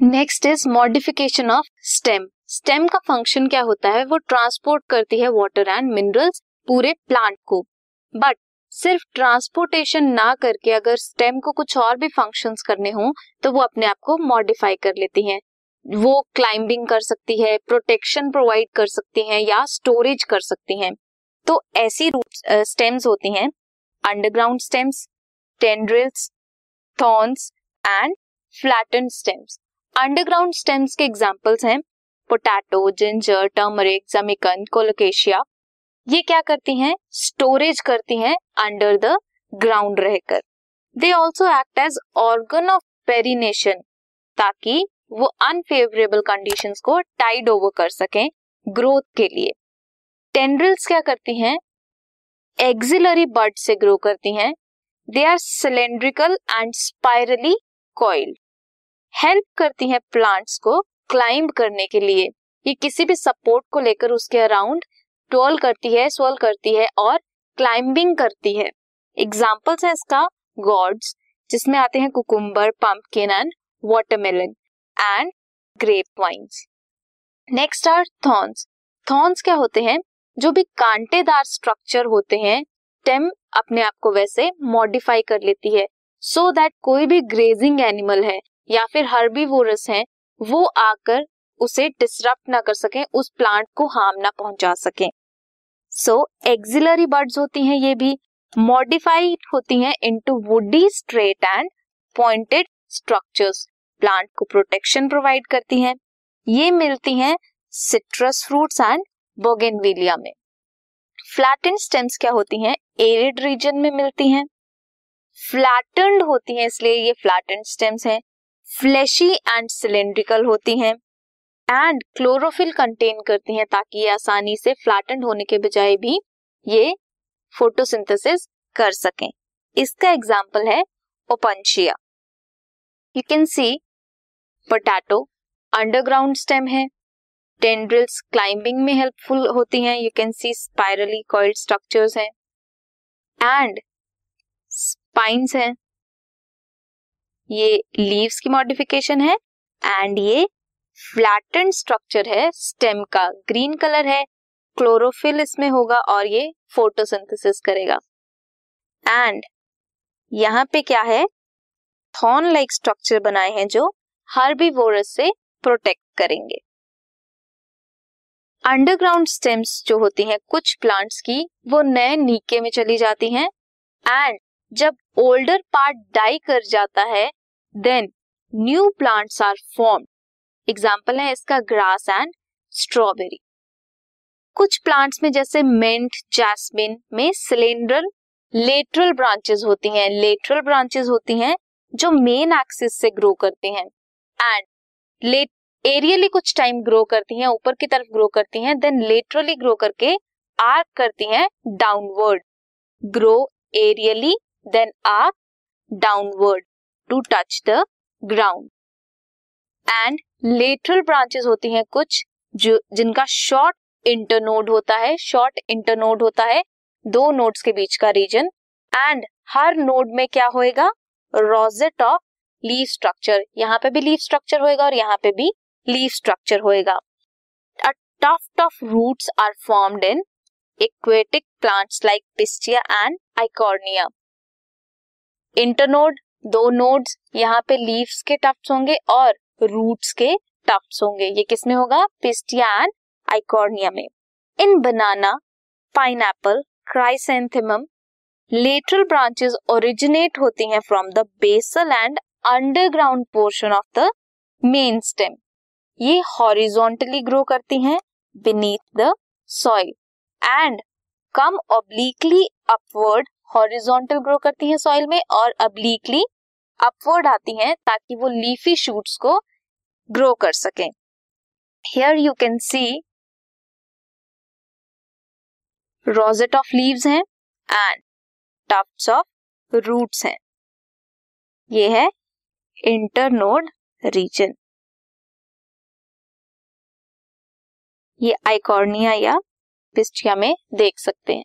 Next is modification of stem stem का function क्या होता है? वो ट्रांसपोर्ट करती है वाटर एंड मिनरल्स पूरे प्लांट को. बट सिर्फ़ ट्रांसपोर्टेशन ना करके अगर स्टेम को कुछ और भी फ़ंक्शंस करने हो तो वो अपने आप को मॉडिफाई कर लेती हैं. वो क्लाइंबिंग कर सकती है प्रोटेक्शन प्रोवाइड कर सकती हैं या स्टोरेज कर सकती हैं. तो ऐसी रूट स्टेम्स होती हैं. Underground stems tendrils thorns and flatten stems underground stems के एग्जाम्पल्स हैं पोटैटो जिंजर टर्मरिक जमिकन कोलोकेशिया ये क्या करती हैं? स्टोरेज करती हैं अंडर द ग्राउंड रहकर। They also act as organ of perennation ताकि वो अनफेवरेबल कंडीशन को टाइड ओवर कर सकें ग्रोथ के लिए। टेंड्रिल्स क्या करती हैं? एक्सिलरी बर्ड से ग्रो करती हैं। They are cylindrical and spirally coiled help करती हैं प्लांट्स को क्लाइंब करने के लिए। ये किसी भी सपोर्ट को लेकर उसके अराउंड ट्वेल करती है स्वेल करती है और क्लाइंबिंग करती है। एग्जाम्पल्स है इसका गॉड्स जिसमें आते हैं cucumber pumpkin and watermelon and grape vines next are thorns thorns क्या होते हैं? जो भी कांटेदार स्ट्रक्चर होते हैं टेम अपने आप को वैसे मॉडिफाई कर लेती है। सो so दैट कोई भी ग्रेजिंग एनिमल है या फिर हर्बीवोरस हैं, वो आकर उसे डिसरप्ट ना कर सकें, उस प्लांट को हार्म ना पहुँचा सकें। सो एक्सिलरी बर्ड्स होती हैं ये भी मॉडिफाइड होती हैं into woody straight and pointed structures plant को प्रोटेक्शन प्रोवाइड करती हैं। ये मिलती हैं सिट्रस फ्रूट्स एंड बोगेनविलिया में। फ्लैटन स्टेम्स क्या होती हैं? एरिड रीजन में मिलती हैं। फ्लैटन्ड होती हैं, इसलिए ये फ्लैटन स्टेम्स हैं। फ्लैशी एंड सिलेंड्रिकल होती हैं एंड क्लोरोफिल कंटेन करती हैं ताकि ये आसानी से फ्लैटेंड होने के बजाय भी ये फोटोसिंथेसिस कर सकें। इसका एग्ज़ाम्पल है Opuntia you can see potato underground stem है। टेंड्रिल्स क्लाइंबिंग में हेल्पफुल होती हैं। You can see spirally coiled structures हैं। एंड स्पाइंस हैं। ये लीव्स की मॉडिफिकेशन है एंड ये फ्लैटेंड स्ट्रक्चर है स्टेम का ग्रीन कलर है क्लोरोफिल इसमें होगा और ये फोटोसिंथेसिस करेगा। एंड यहाँ पे क्या है? थॉर्न लाइक स्ट्रक्चर बनाए हैं जो हर्बीवोरस से प्रोटेक्ट करेंगे। अंडरग्राउंड स्टेम्स जो होती हैं, कुछ प्लांट्स की, वो नए नीके में चली जाती हैं। एंड जब ओल्डर पार्ट डाई कर जाता है then new plants are form example है इसका ग्रास एंड स्ट्रॉबेरी कुछ प्लांट्स में जैसे मिंट जैस्मिन में सिलेंड्रल लेटरल ब्रांचेस होती हैं। लेटरल ब्रांचेस होती हैं जो मेन एक्सिस से ग्रो करती हैं। एंड लेट एरियली कुछ टाइम ग्रो करती हैं, ऊपर की तरफ़ ग्रो करती हैं देन लेटरली ग्रो करके आर्क करती हैं downward grow aerially then arch downward to touch the ground and lateral branches होती हैं कुछ जो, जिनका शॉर्ट इंटरनोड होता है शॉर्ट इंटरनोड होता है, दो नोड्स के बीच का रीजन एंड हर नोड में क्या होएगा? रोजेट ऑफ़ लीव स्ट्रक्चर यहाँ पे भी लीव स्ट्रक्चर होएगा और यहाँ पे भी लीव स्ट्रक्चर होएगा. A tuft of roots are formed in aquatic plants like Pistia and Eichhornia internode दो नोड्स यहाँ पे लीव्स के टफ्ट होंगे और रूट्स के टफ्ट होंगे। ये किसमें होगा? पिस्टिया एंड आइकॉर्निया में। In banana pineapple chrysanthemum lateral branches originate होती हैं from the basal and underground portion of the main stem ये हॉरिजॉन्टली ग्रो करती हैं beneath the soil and come obliquely upward horizontal grow करती हैं soil में और अब्लीकली अपवर्ड आती हैं ताकि वो लीफी शूट्स को ग्रो कर सकें। Here you can see rosette of leaves हैं एंड टफ्ट्स ऑफ़ रूट्स हैं। ये है इंटरनोड रीजन ये आइकॉर्निया या पिस्टिया में देख सकते हैं।